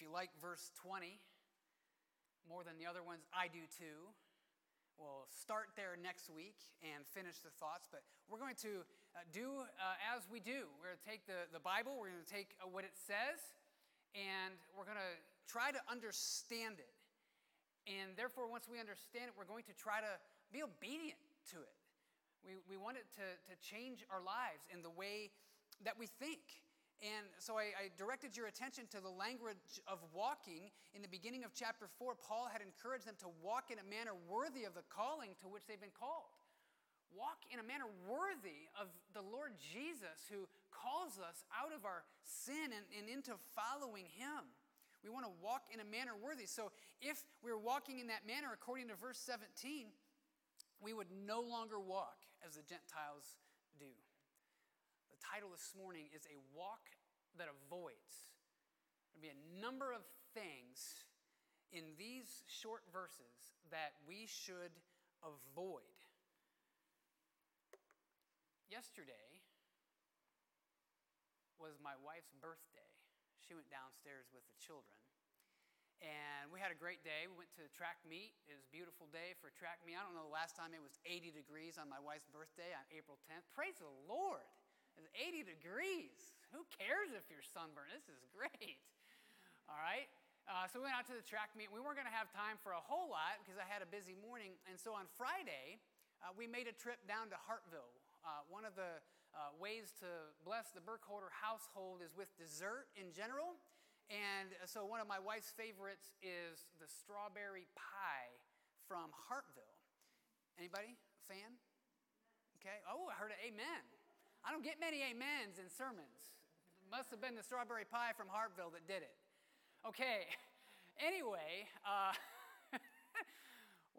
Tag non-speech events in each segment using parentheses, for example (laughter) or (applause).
If you like verse 20 more than the other ones, I do too. We'll start there next week and finish the thoughts, but we're going to uh, do uh, as we do. We're going to take the, the Bible, we're going to take uh, what it says, and we're going to try to understand it. And therefore, once we understand it, we're going to try to be obedient to it. We, we want it to, to change our lives in the way that we think. And so I, I, directed your attention to the language of walking. In the beginning of chapter 4, Paul had encouraged them to walk in a manner worthy of the calling to which they've been called. Walk in a manner worthy of the Lord Jesus, who calls us out of our sin and, and into following him. We want to walk in a manner worthy. So if we're walking in that manner, according to verse 17, we would no longer walk as the Gentiles title this morning is A Walk That Avoids. There'll be a number of things in these short verses that we should avoid. Yesterday was my wife's birthday. She went downstairs with the children. And we had a great day. We went to track meet. It was a beautiful day for track meet. I don't know the last time it was 80 degrees on my wife's birthday on April 10th. Praise the Lord. It's 80 degrees. Who cares if you're sunburned? This is great. All right. Uh, so we went out to the track meet. We weren't going to have time for a whole lot because I had a busy morning. And so on Friday, uh, we made a trip down to Hartville. Uh, one of the uh, ways to bless the Burkholder household is with dessert in general. And so one of my wife's favorites is the strawberry pie from Hartville. Anybody? Fan? Okay. Oh, I heard an amen. I don't get many amens in sermons. It must have been the strawberry pie from Hartville that did it. Okay, (laughs) anyway, uh, (laughs)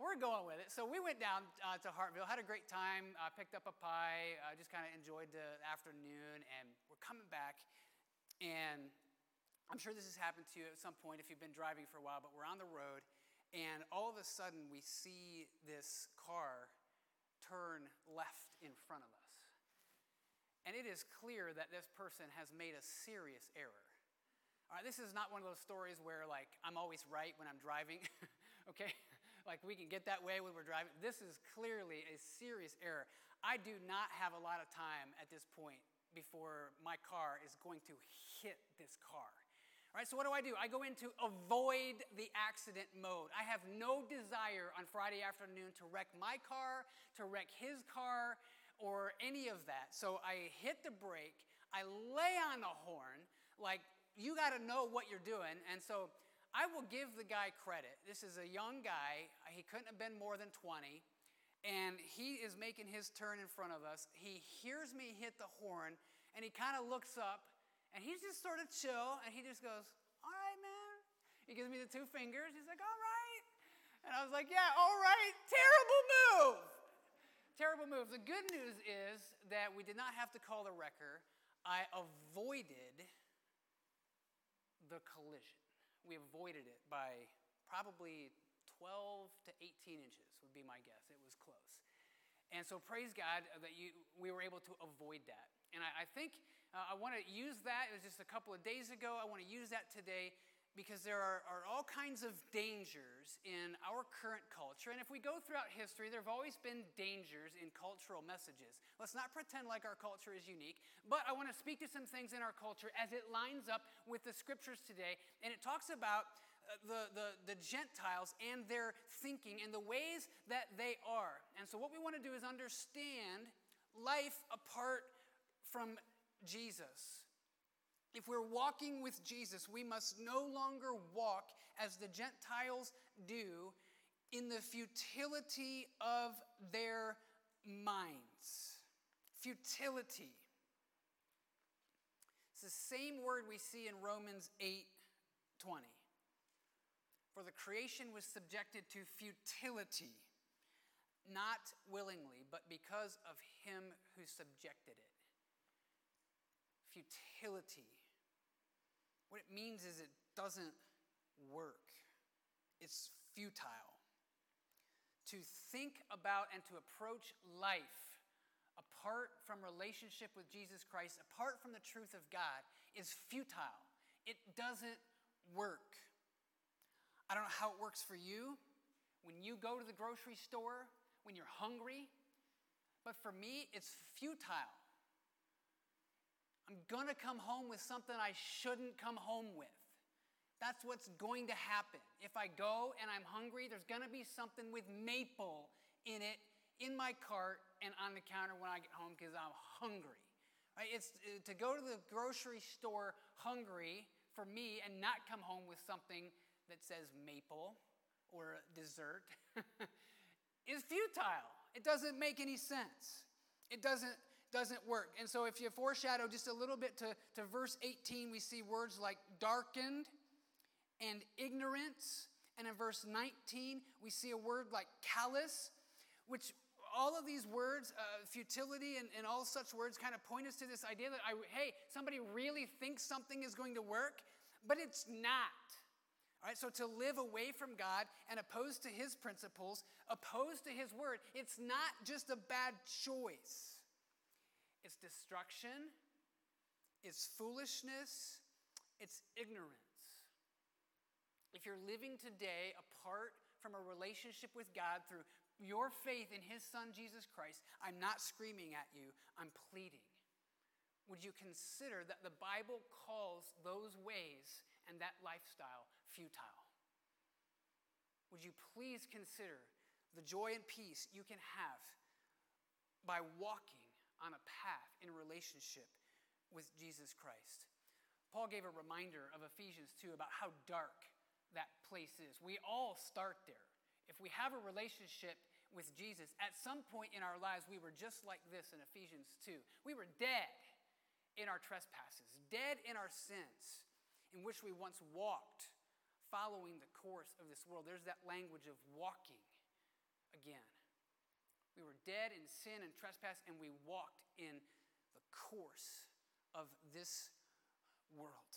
we're going with it. So we went down uh, to Hartville, had a great time, uh, picked up a pie, uh, just kind of enjoyed the afternoon, and we're coming back. And I'm sure this has happened to you at some point if you've been driving for a while, but we're on the road, and all of a sudden we see this car turn left in front of us. And it is clear that this person has made a serious error. All right, this is not one of those stories where, like, I'm always right when I'm driving, (laughs) okay? like, we can get that way when we're driving. This is clearly a serious error. I do not have a lot of time at this point before my car is going to hit this car. All right, so what do I do? I go into avoid the accident mode. I have no desire on Friday afternoon to wreck my car, to wreck his car, or any of that. So I hit the brake, I lay on the horn, like, you got to know what you're doing. And so I will give the guy credit. This is a young guy, he couldn't have been more than 20, and he is making his turn in front of us. He hears me hit the horn, and he kind of looks up, and he's just sort of chill, and he just goes, All right, man. He gives me the two fingers. He's like, All right. And I was like, Yeah, all right. Terrible move. Terrible move. The good news is that we did not have to call the wrecker. I avoided the collision. We avoided it by probably 12 to 18 inches, would be my guess. It was close. And so, praise God that you, we were able to avoid that. And I, I think uh, I want to use that. It was just a couple of days ago. I want to use that today because there are, are, all kinds of dangers in our current culture. And if we go throughout history, there have always been dangers in cultural messages. Let's not pretend like our culture is unique, but I want to speak to some things in our culture as it lines up with the scriptures today. And it talks about uh, the, the, the Gentiles and their thinking and the ways that they are. And so, what we want to do is understand life apart from Jesus. If we're walking with Jesus, we must no longer walk as the Gentiles do in the futility of their minds. Futility. It's the same word we see in Romans 8 20. For the creation was subjected to futility, not willingly, but because of him who subjected it. Futility. What it means is it doesn't work, it's futile. To think about and to approach life apart from relationship with Jesus Christ, apart from the truth of God, is futile. It doesn't work. I don't know how it works for you when you go to the grocery store, when you're hungry, but for me, it's futile. I'm going to come home with something I shouldn't come home with. That's what's going to happen. If I go and I'm hungry, there's going to be something with maple in it in my cart and on the counter when I get home because I'm hungry. Right? It's uh, to go to the grocery store hungry for me and not come home with something that says maple or dessert (laughs) is futile. It doesn't make any sense. It doesn't doesn't work. And so if you foreshadow just a little bit to, to verse 18, we see words like darkened and ignorance. And in verse 19, we see a word like callous, which all of these words, uh, futility and, and all such words, kind of point us to this idea that, I, hey, somebody really thinks something is going to work, but it's not. All right, so to live away from God and opposed to his principles, opposed to his word, it's not just a bad choice. It's destruction, it's foolishness, it's ignorance. If you're living today apart from a relationship with God through your faith in His Son, Jesus Christ, I'm not screaming at you, I'm pleading. Would you consider that the Bible calls those ways and that lifestyle futile? Would you please consider the joy and peace you can have by walking on a path in relationship with Jesus Christ? Paul gave a reminder of Ephesians 2 about how dark that place is. We all start there. If we have a relationship with Jesus, at some point in our lives, we were just like this in Ephesians 2. We were dead in our trespasses, dead in our sins, in which we once walked, following the course of this world. There's that language of walking again. We were dead in sin and trespass, and we walked in the course of this world.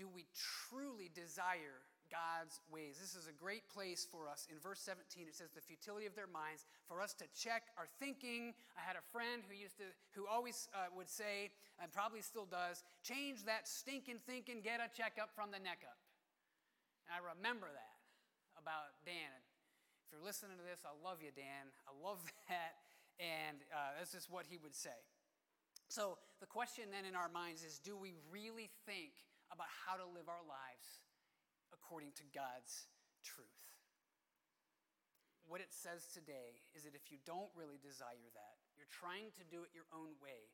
Do we truly desire God's ways. This is a great place for us. In verse 17, it says, the futility of their minds, for us to check our thinking. I had a friend who used to, who always uh, would say, and probably still does, change that stinking thinking, get a checkup from the neck up. And I remember that about Dan. If you're listening to this, I love you, Dan. I love (laughs) that. And uh, that's just what he would say. So the question then in our minds is do we really think about how to live our lives according to God's truth. What it says today is that if you don't really desire that, you're trying to do it your own way,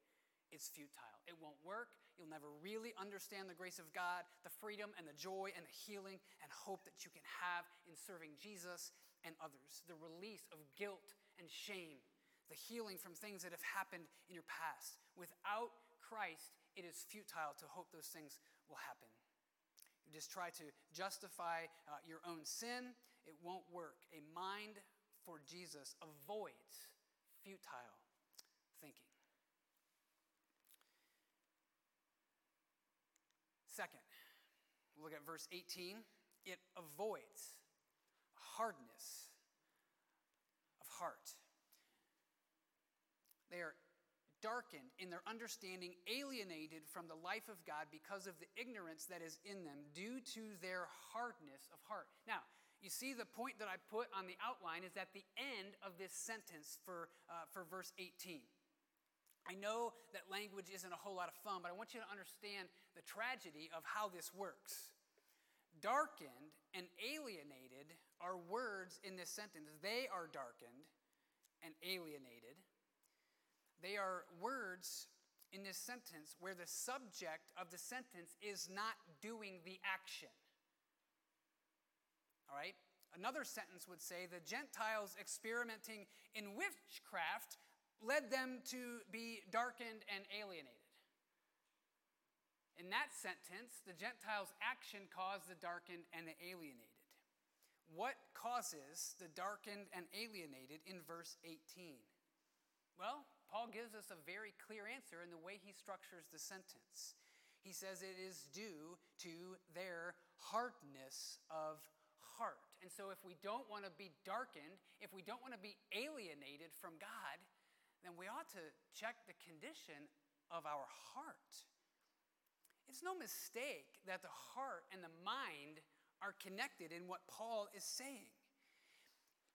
it's futile. It won't work. You'll never really understand the grace of God, the freedom and the joy and the healing and hope that you can have in serving Jesus and others, the release of guilt and shame, the healing from things that have happened in your past. Without Christ, it is futile to hope those things will happen. You just try to justify uh, your own sin, it won't work. A mind for Jesus avoids futile thinking. Second, look at verse 18. It avoids hardness of heart. They are darkened in their understanding, alienated from the life of God because of the ignorance that is in them due to their hardness of heart. Now, you see, the point that I put on the outline is at the end of this sentence for, uh, for verse 18. I know that language isn't a whole lot of fun, but I want you to understand the tragedy of how this works. Darkened and alienated are words in this sentence. They are darkened and alienated they are words in this sentence where the subject of the sentence is not doing the action. All right? Another sentence would say the Gentiles experimenting in witchcraft led them to be darkened and alienated. In that sentence, the Gentiles' action caused the darkened and the alienated. What causes the darkened and alienated in verse 18? Well, Paul gives us a very clear answer in the way he structures the sentence. He says it is due to their hardness of heart. And so, if we don't want to be darkened, if we don't want to be alienated from God, then we ought to check the condition of our heart. It's no mistake that the heart and the mind are connected in what Paul is saying.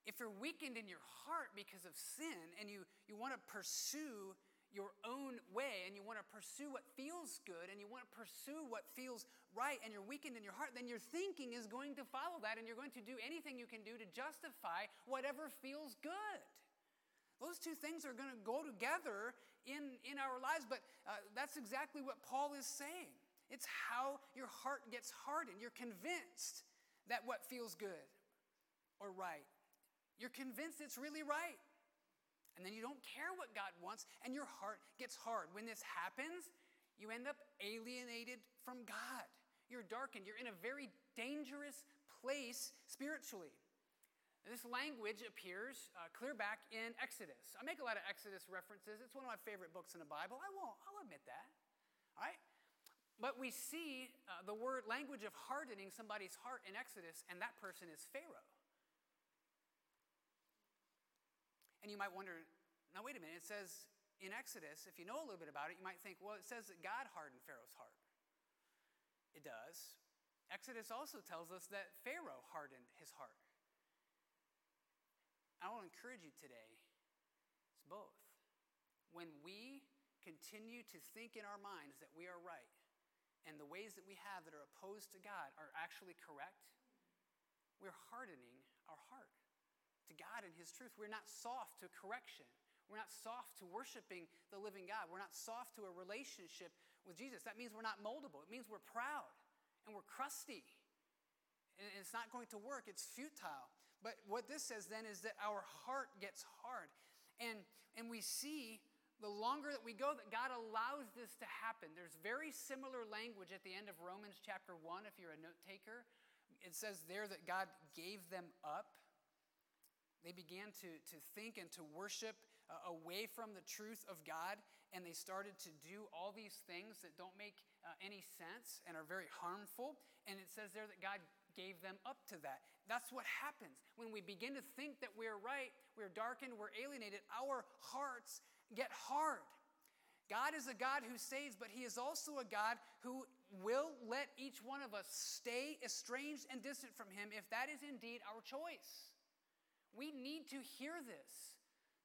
If you're weakened in your heart because of sin and you, you want to pursue your own way and you want to pursue what feels good and you want to pursue what feels right and you're weakened in your heart, then your thinking is going to follow that and you're going to do anything you can do to justify whatever feels good. Those two things are going to go together in, in our lives, but uh, that's exactly what Paul is saying. It's how your heart gets hardened. You're convinced that what feels good or right. You're convinced it's really right. And then you don't care what God wants, and your heart gets hard. When this happens, you end up alienated from God. You're darkened. You're in a very dangerous place spiritually. This language appears uh, clear back in Exodus. I make a lot of Exodus references. It's one of my favorite books in the Bible. I won't, I'll admit that. All right? But we see uh, the word language of hardening somebody's heart in Exodus, and that person is Pharaoh. And you might wonder, now wait a minute, it says in Exodus, if you know a little bit about it, you might think, well, it says that God hardened Pharaoh's heart. It does. Exodus also tells us that Pharaoh hardened his heart. I want to encourage you today it's both. When we continue to think in our minds that we are right and the ways that we have that are opposed to God are actually correct, we're hardening our heart to God and His truth. We're not soft to correction. We're not soft to worshiping the living God. We're not soft to a relationship with Jesus. That means we're not moldable. It means we're proud and we're crusty. And it's not going to work, it's futile. But what this says then is that our heart gets hard. And, and we see the longer that we go that God allows this to happen. There's very similar language at the end of Romans chapter 1, if you're a note taker. It says there that God gave them up. They began to, to think and to worship uh, away from the truth of God, and they started to do all these things that don't make uh, any sense and are very harmful. And it says there that God gave them up to that. That's what happens. When we begin to think that we're right, we're darkened, we're alienated, our hearts get hard. God is a God who saves, but He is also a God who will let each one of us stay estranged and distant from Him if that is indeed our choice. We need to hear this.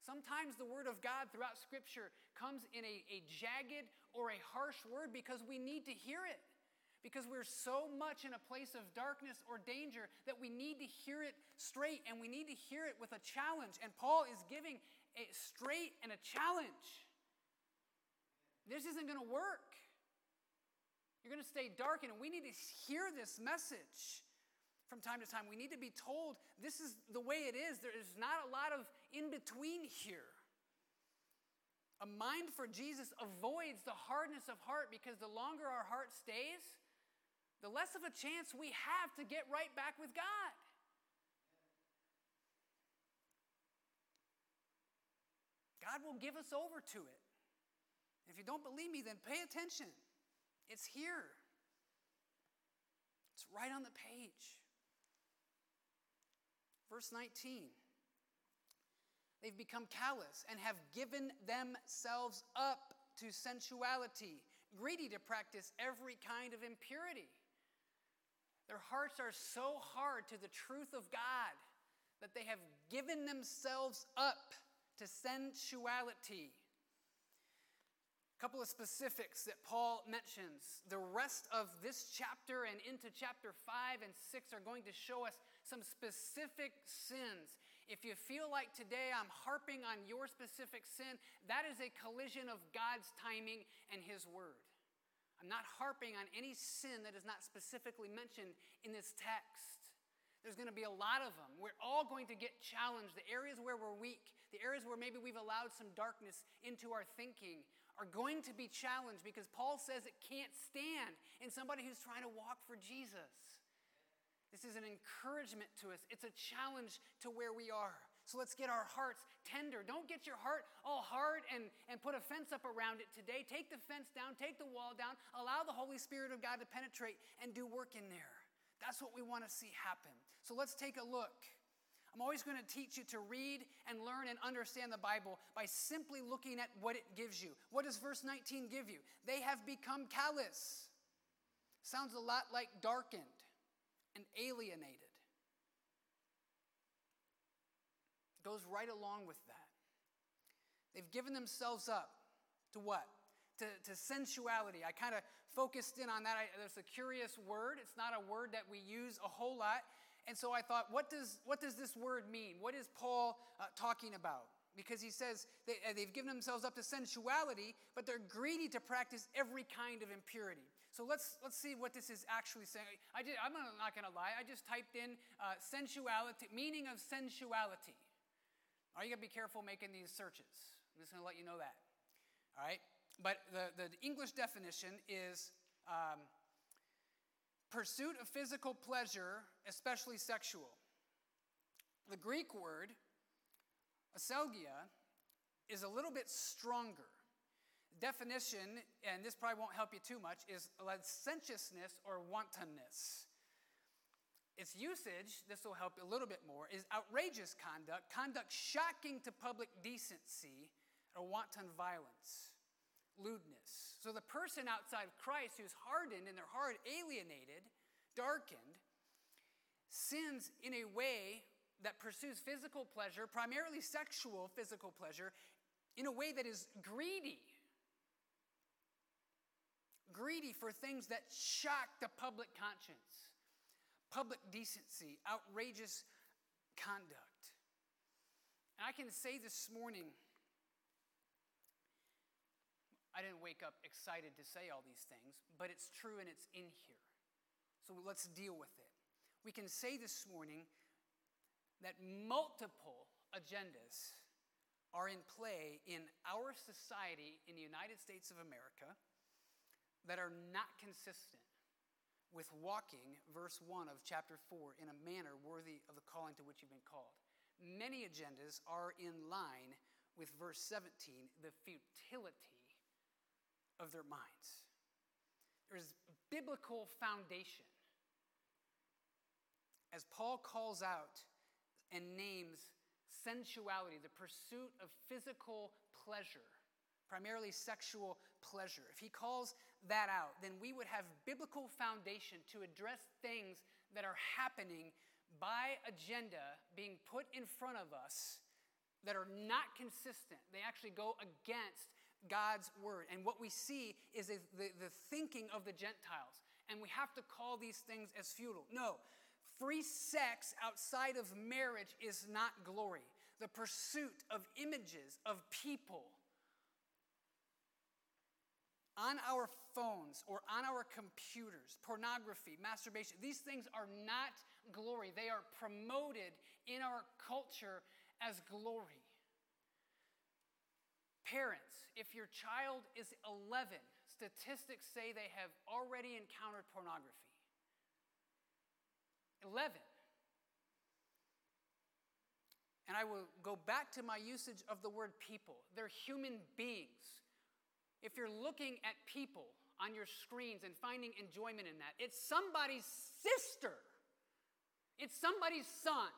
Sometimes the Word of God throughout Scripture comes in a, a jagged or a harsh word because we need to hear it because we're so much in a place of darkness or danger that we need to hear it straight and we need to hear it with a challenge. And Paul is giving straight and a challenge. This isn't going to work. You're going to stay darkened, and we need to hear this message from time to time. We need to be told this is the way it is. There is not a lot of in between here. A mind for Jesus avoids the hardness of heart because the longer our heart stays, the less of a chance we have to get right back with God. God will give us over to it. If you don't believe me, then pay attention. It's here, it's right on the page. Verse 19 They've become callous and have given themselves up to sensuality, greedy to practice every kind of impurity. Their hearts are so hard to the truth of God that they have given themselves up to sensuality. A couple of specifics that Paul mentions. The rest of this chapter and into chapter 5 and 6 are going to show us some specific sins. If you feel like today I'm harping on your specific sin, that is a collision of God's timing and His Word. I'm not harping on any sin that is not specifically mentioned in this text. There's going to be a lot of them. We're all going to get challenged. The areas where we're weak, the areas where maybe we've allowed some darkness into our thinking, are going to be challenged because Paul says it can't stand in somebody who's trying to walk for Jesus. This is an encouragement to us, it's a challenge to where we are. So let's get our hearts tender. Don't get your heart all hard and, and put a fence up around it today. Take the fence down, take the wall down, allow the Holy Spirit of God to penetrate and do work in there. That's what we want to see happen. So let's take a look. I'm always going to teach you to read and learn and understand the Bible by simply looking at what it gives you. What does verse 19 give you? They have become callous. Sounds a lot like darkened and alienated. Goes right along with that. They've given themselves up to what? To, to sensuality. I kind of focused in on that. I, there's a curious word. It's not a word that we use a whole lot. And so I thought, what does, what does this word mean? What is Paul uh, talking about? Because he says they, uh, they've given themselves up to sensuality, but they're greedy to practice every kind of impurity. So let's, let's see what this is actually saying. I did, I'm not going to lie. I just typed in uh, sensuality, meaning of sensuality. Are you going to be careful making these searches? I'm just going to let you know that. All right? But the, the English definition is um, pursuit of physical pleasure, especially sexual. The Greek word, aselgeia, is a little bit stronger. Definition, and this probably won't help you too much, is licentiousness or wantonness. Its usage, this will help a little bit more, is outrageous conduct, conduct shocking to public decency, or wanton violence, lewdness. So the person outside of Christ who's hardened in their heart, alienated, darkened, sins in a way that pursues physical pleasure, primarily sexual physical pleasure, in a way that is greedy. Greedy for things that shock the public conscience public decency, outrageous conduct. And I can say this morning, I didn't wake up excited to say all these things, but it's true and it's in here. So let's deal with it. We can say this morning that multiple agendas are in play in our society in the United States of America that are not consistent with walking, verse 1 of chapter 4, in a manner worthy of the calling to which you've been called. Many agendas are in line with verse 17, the futility of their minds. There's biblical foundation. As Paul calls out and names sensuality, the pursuit of physical pleasure, primarily sexual pleasure. If he calls that out, then we would have biblical foundation to address things that are happening by agenda being put in front of us that are not consistent. They actually go against God's word. And what we see is the, the thinking of the Gentiles. And we have to call these things as futile. No, free sex outside of marriage is not glory. The pursuit of images, of people, on our phones or on our computers, pornography, masturbation, these things are not glory. They are promoted in our culture as glory. Parents, if your child is 11, statistics say they have already encountered pornography. 11. And I will go back to my usage of the word people. They're human beings if you're looking at people on your screens and finding enjoyment in that, it's somebody's sister, it's somebody's son,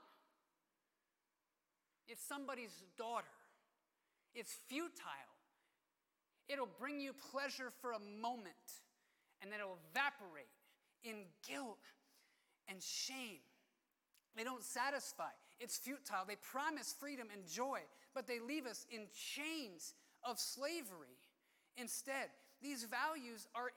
it's somebody's daughter. It's futile. It'll bring you pleasure for a moment, and then it'll evaporate in guilt and shame. They don't satisfy. It's futile. They promise freedom and joy, but they leave us in chains of slavery. Instead, these values are,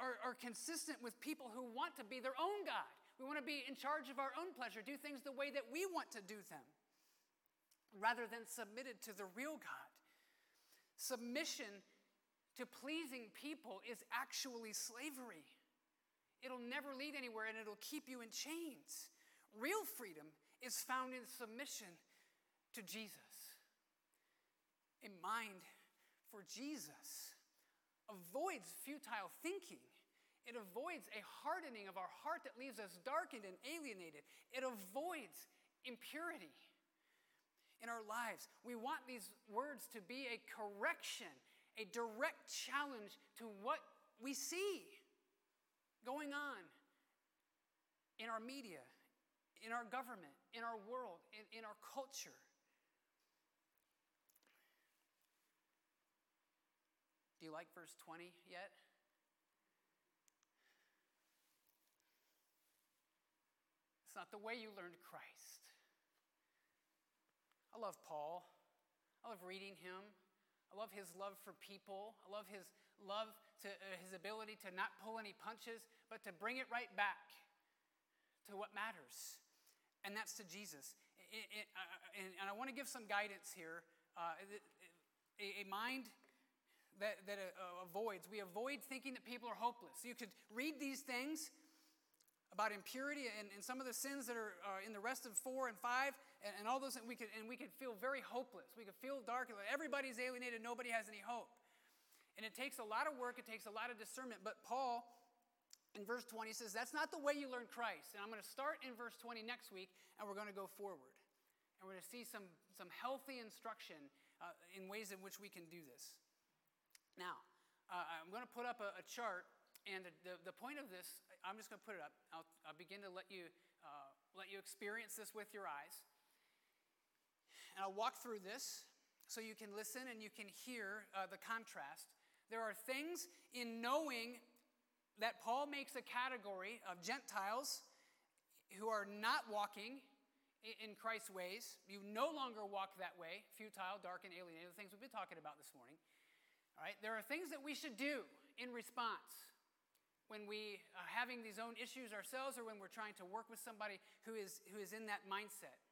are, are consistent with people who want to be their own God. We want to be in charge of our own pleasure, do things the way that we want to do them, rather than submitted to the real God. Submission to pleasing people is actually slavery. It'll never lead anywhere and it'll keep you in chains. Real freedom is found in submission to Jesus. A mind for Jesus avoids futile thinking. It avoids a hardening of our heart that leaves us darkened and alienated. It avoids impurity in our lives. We want these words to be a correction, a direct challenge to what we see going on in our media, in our government, in our world, in, in our culture. Do you like verse 20 yet? It's not the way you learned Christ. I love Paul. I love reading him. I love his love for people. I love his love to uh, his ability to not pull any punches, but to bring it right back to what matters. And that's to Jesus. It, it, uh, and, and, I want to give some guidance here. Uh, a, a, mind that, that uh, avoids, we avoid thinking that people are hopeless. You could read these things about impurity and, and some of the sins that are uh, in the rest of four and five, and, and all those, and we, could, and we could feel very hopeless. We could feel dark. Everybody's alienated, nobody has any hope. And it takes a lot of work, it takes a lot of discernment. But Paul, in verse 20, says, That's not the way you learn Christ. And I'm going to start in verse 20 next week, and we're going to go forward. And we're going to see some, some healthy instruction uh, in ways in which we can do this. Now, uh, I'm going to put up a, a chart, and the, the, point of this, I'm just going to put it up. I'll, I'll begin to let you, uh, let you experience this with your eyes. And I'll walk through this so you can listen and you can hear uh, the contrast. There are things in knowing that Paul makes a category of Gentiles who are not walking in Christ's ways. You no longer walk that way, futile, dark, and alienated, the things we've been talking about this morning. All right, there are things that we should do in response when we are having these own issues ourselves or when we're trying to work with somebody who is, who is in that mindset.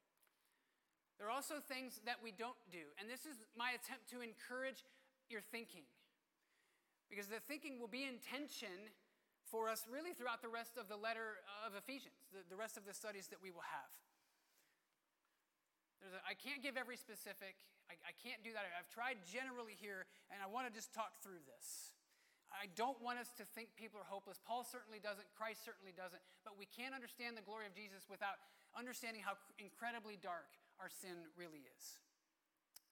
There are also things that we don't do. And this is my attempt to encourage your thinking. Because the thinking will be in tension for us really throughout the rest of the letter of Ephesians, the, the rest of the studies that we will have. I can't give every specific, I, I can't do that. I've tried generally here, and I want to just talk through this. I don't want us to think people are hopeless. Paul certainly doesn't. Christ certainly doesn't. But we can't understand the glory of Jesus without understanding how incredibly dark our sin really is.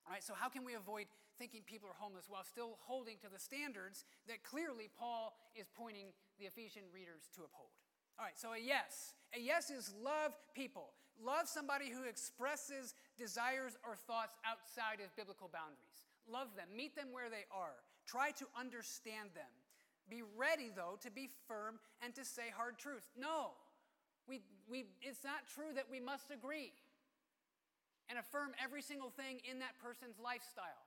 All right, so how can we avoid thinking people are homeless while still holding to the standards that clearly Paul is pointing the Ephesian readers to uphold? All right, so a yes. A yes is love people. Love somebody who expresses desires or thoughts outside of biblical boundaries. Love them. Meet them where they are. Try to understand them. Be ready, though, to be firm and to say hard truths. No, we, we, it's not true that we must agree and affirm every single thing in that person's lifestyle.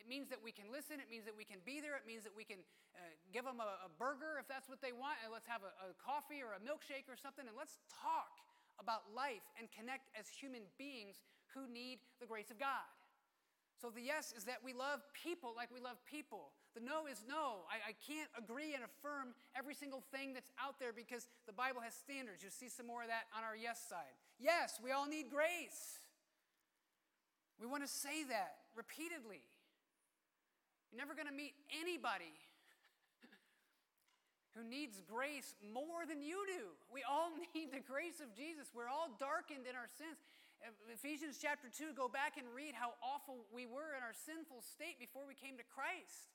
It means that we can listen. It means that we can be there. It means that we can uh, give them a, a, burger if that's what they want, and let's have a, a coffee or a milkshake or something, and let's talk about life and connect as human beings who need the grace of God. So the yes is that we love people like we love people. The no is no. I, I, can't agree and affirm every single thing that's out there because the Bible has standards. You'll see some more of that on our yes side. Yes, we all need grace. We want to say that repeatedly. You're never going to meet anybody (laughs) who needs grace more than you do. We all (laughs) need the grace of Jesus. We're all darkened in our sins. Ephesians chapter 2, go back and read how awful we were in our sinful state before we came to Christ.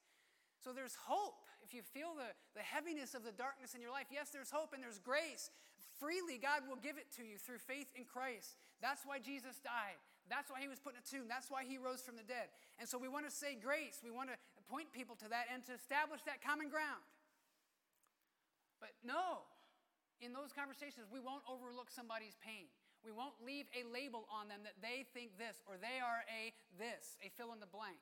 So there's hope. If you feel the, the heaviness of the darkness in your life, yes, there's hope and there's grace. Freely, God will give it to you through faith in Christ. That's why Jesus died. That's why he was put in a tomb. That's why he rose from the dead. And so we want to say grace. We want to point people to that and to establish that common ground. But no, in those conversations, we won't overlook somebody's pain. We won't leave a label on them that they think this or they are a this, a fill in the blank.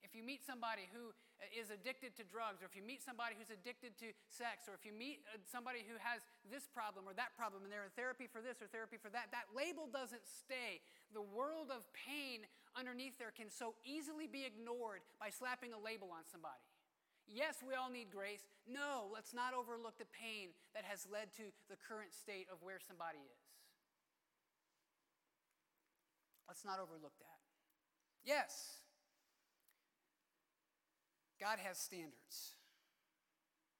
If you meet somebody who is addicted to drugs, or if you meet somebody who's addicted to sex, or if you meet uh, somebody who has this problem or that problem and they're in therapy for this or therapy for that, that label doesn't stay. The world of pain underneath there can so easily be ignored by slapping a label on somebody. Yes, we all need grace. No, let's not overlook the pain that has led to the current state of where somebody is. Let's not overlook that. Yes, God has standards.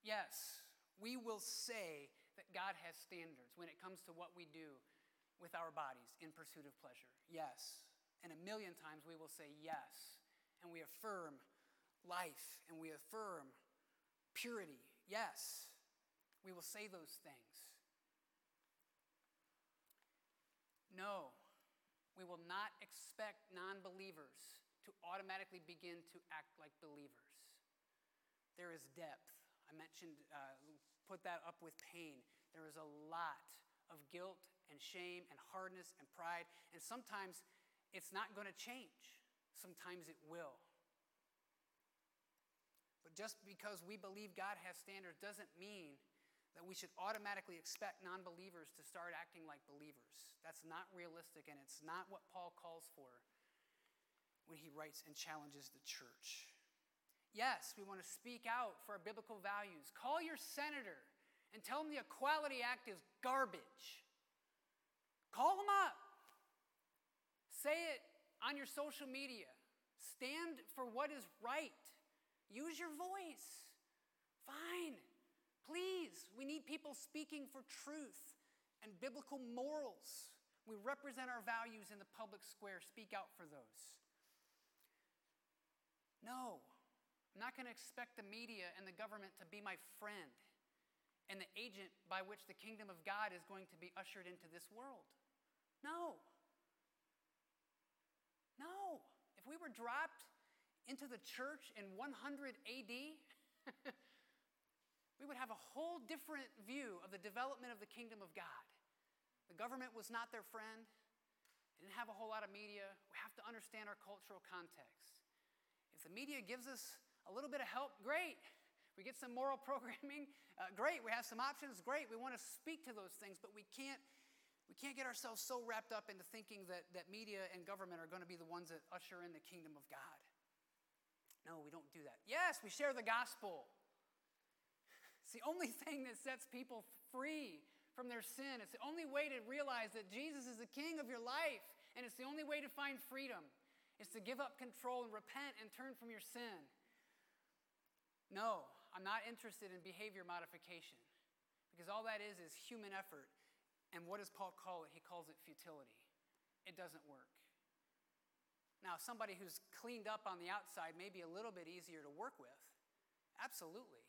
Yes, we will say that God has standards when it comes to what we do with our bodies in pursuit of pleasure. Yes. And a million times we will say yes. And we affirm life and we affirm purity. Yes. We will say those things. No, we will not expect non believers to automatically begin to act like believers. There is depth. I mentioned, uh, put that up with pain. There is a lot of guilt and shame and hardness and pride. And sometimes it's not going to change, sometimes it will. But just because we believe God has standards doesn't mean that we should automatically expect non believers to start acting like believers. That's not realistic, and it's not what Paul calls for when he writes and challenges the church. Yes, we want to speak out for our biblical values. Call your senator and tell him the Equality Act is garbage. Call him up. Say it on your social media. Stand for what is right. Use your voice. Fine. Please, we need people speaking for truth and biblical morals. We represent our values in the public square. Speak out for those. No, I'm not going to expect the media and the government to be my friend and the agent by which the kingdom of God is going to be ushered into this world. No. No. If we were dropped into the church in 100 AD, (laughs) we would have a whole different view of the development of the kingdom of God. The government was not their friend, they didn't have a whole lot of media. We have to understand our cultural context. If the media gives us a little bit of help, great. We get some moral (laughs) programming, uh, great. We have some options, great. We want to speak to those things, but we can't. We can't get ourselves so wrapped up into thinking that, that media and government are going to be the ones that usher in the kingdom of God. No, we don't do that. Yes, we share the gospel. It's the only (laughs) thing that sets people free from their sin. It's the only way to realize that Jesus is the king of your life. And it's the only way to find freedom is to give up control and repent and turn from your sin. No, I'm not interested in behavior modification because all that is is human effort. And what does Paul call it? He calls it futility. It doesn't work. Now, somebody who's cleaned up on the outside may be a little bit easier to work with. Absolutely.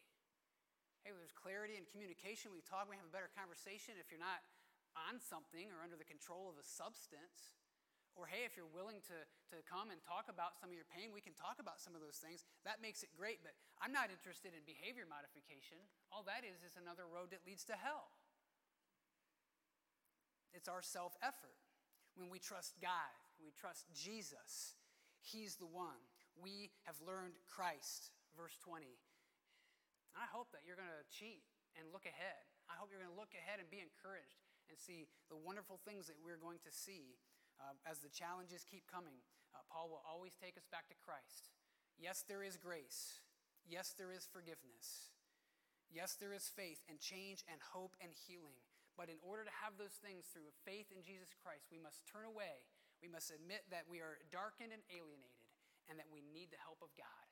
Hey, there's clarity and communication. We talk, we have a better conversation if you're not on something or under the control of a substance. Or, hey, if you're willing to, to come and talk about some of your pain, we can talk about some of those things. That makes it great, but I'm not interested in behavior modification. All that is is another road that leads to hell. It's our self effort. When we trust God, we trust Jesus, He's the one. We have learned Christ. Verse 20. I hope that you're going to cheat and look ahead. I hope you're going to look ahead and be encouraged and see the wonderful things that we're going to see uh, as the challenges keep coming. Uh, Paul will always take us back to Christ. Yes, there is grace. Yes, there is forgiveness. Yes, there is faith and change and hope and healing. But in order to have those things through faith in Jesus Christ, we must turn away. We must admit that we are darkened and alienated and that we need the help of God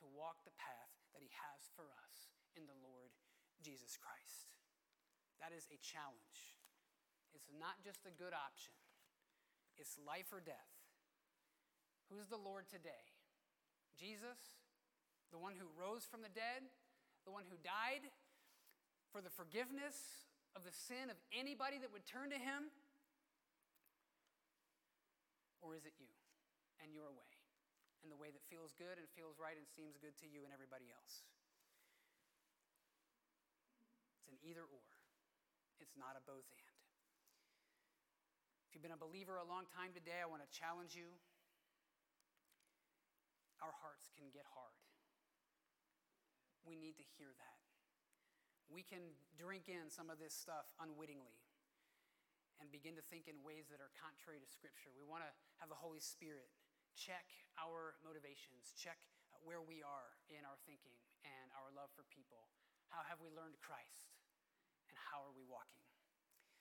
to walk the path that He has for us in the Lord Jesus Christ. That is a challenge. It's not just a good option, it's life or death. Who's the Lord today? Jesus, the one who rose from the dead, the one who died for the forgiveness of the sin of anybody that would turn to him? Or is it you and your way? and the way that feels good and feels right and seems good to you and everybody else. It's an either or, it's not a both and. You've been a believer a long time today, I want to challenge you. Our hearts can get hard. We need to hear that. We can drink in some of this stuff unwittingly and begin to think in ways that are contrary to Scripture. We want to have the Holy Spirit check our motivations, check where we are in our thinking and our love for people. How have we learned Christ? And how are we walking?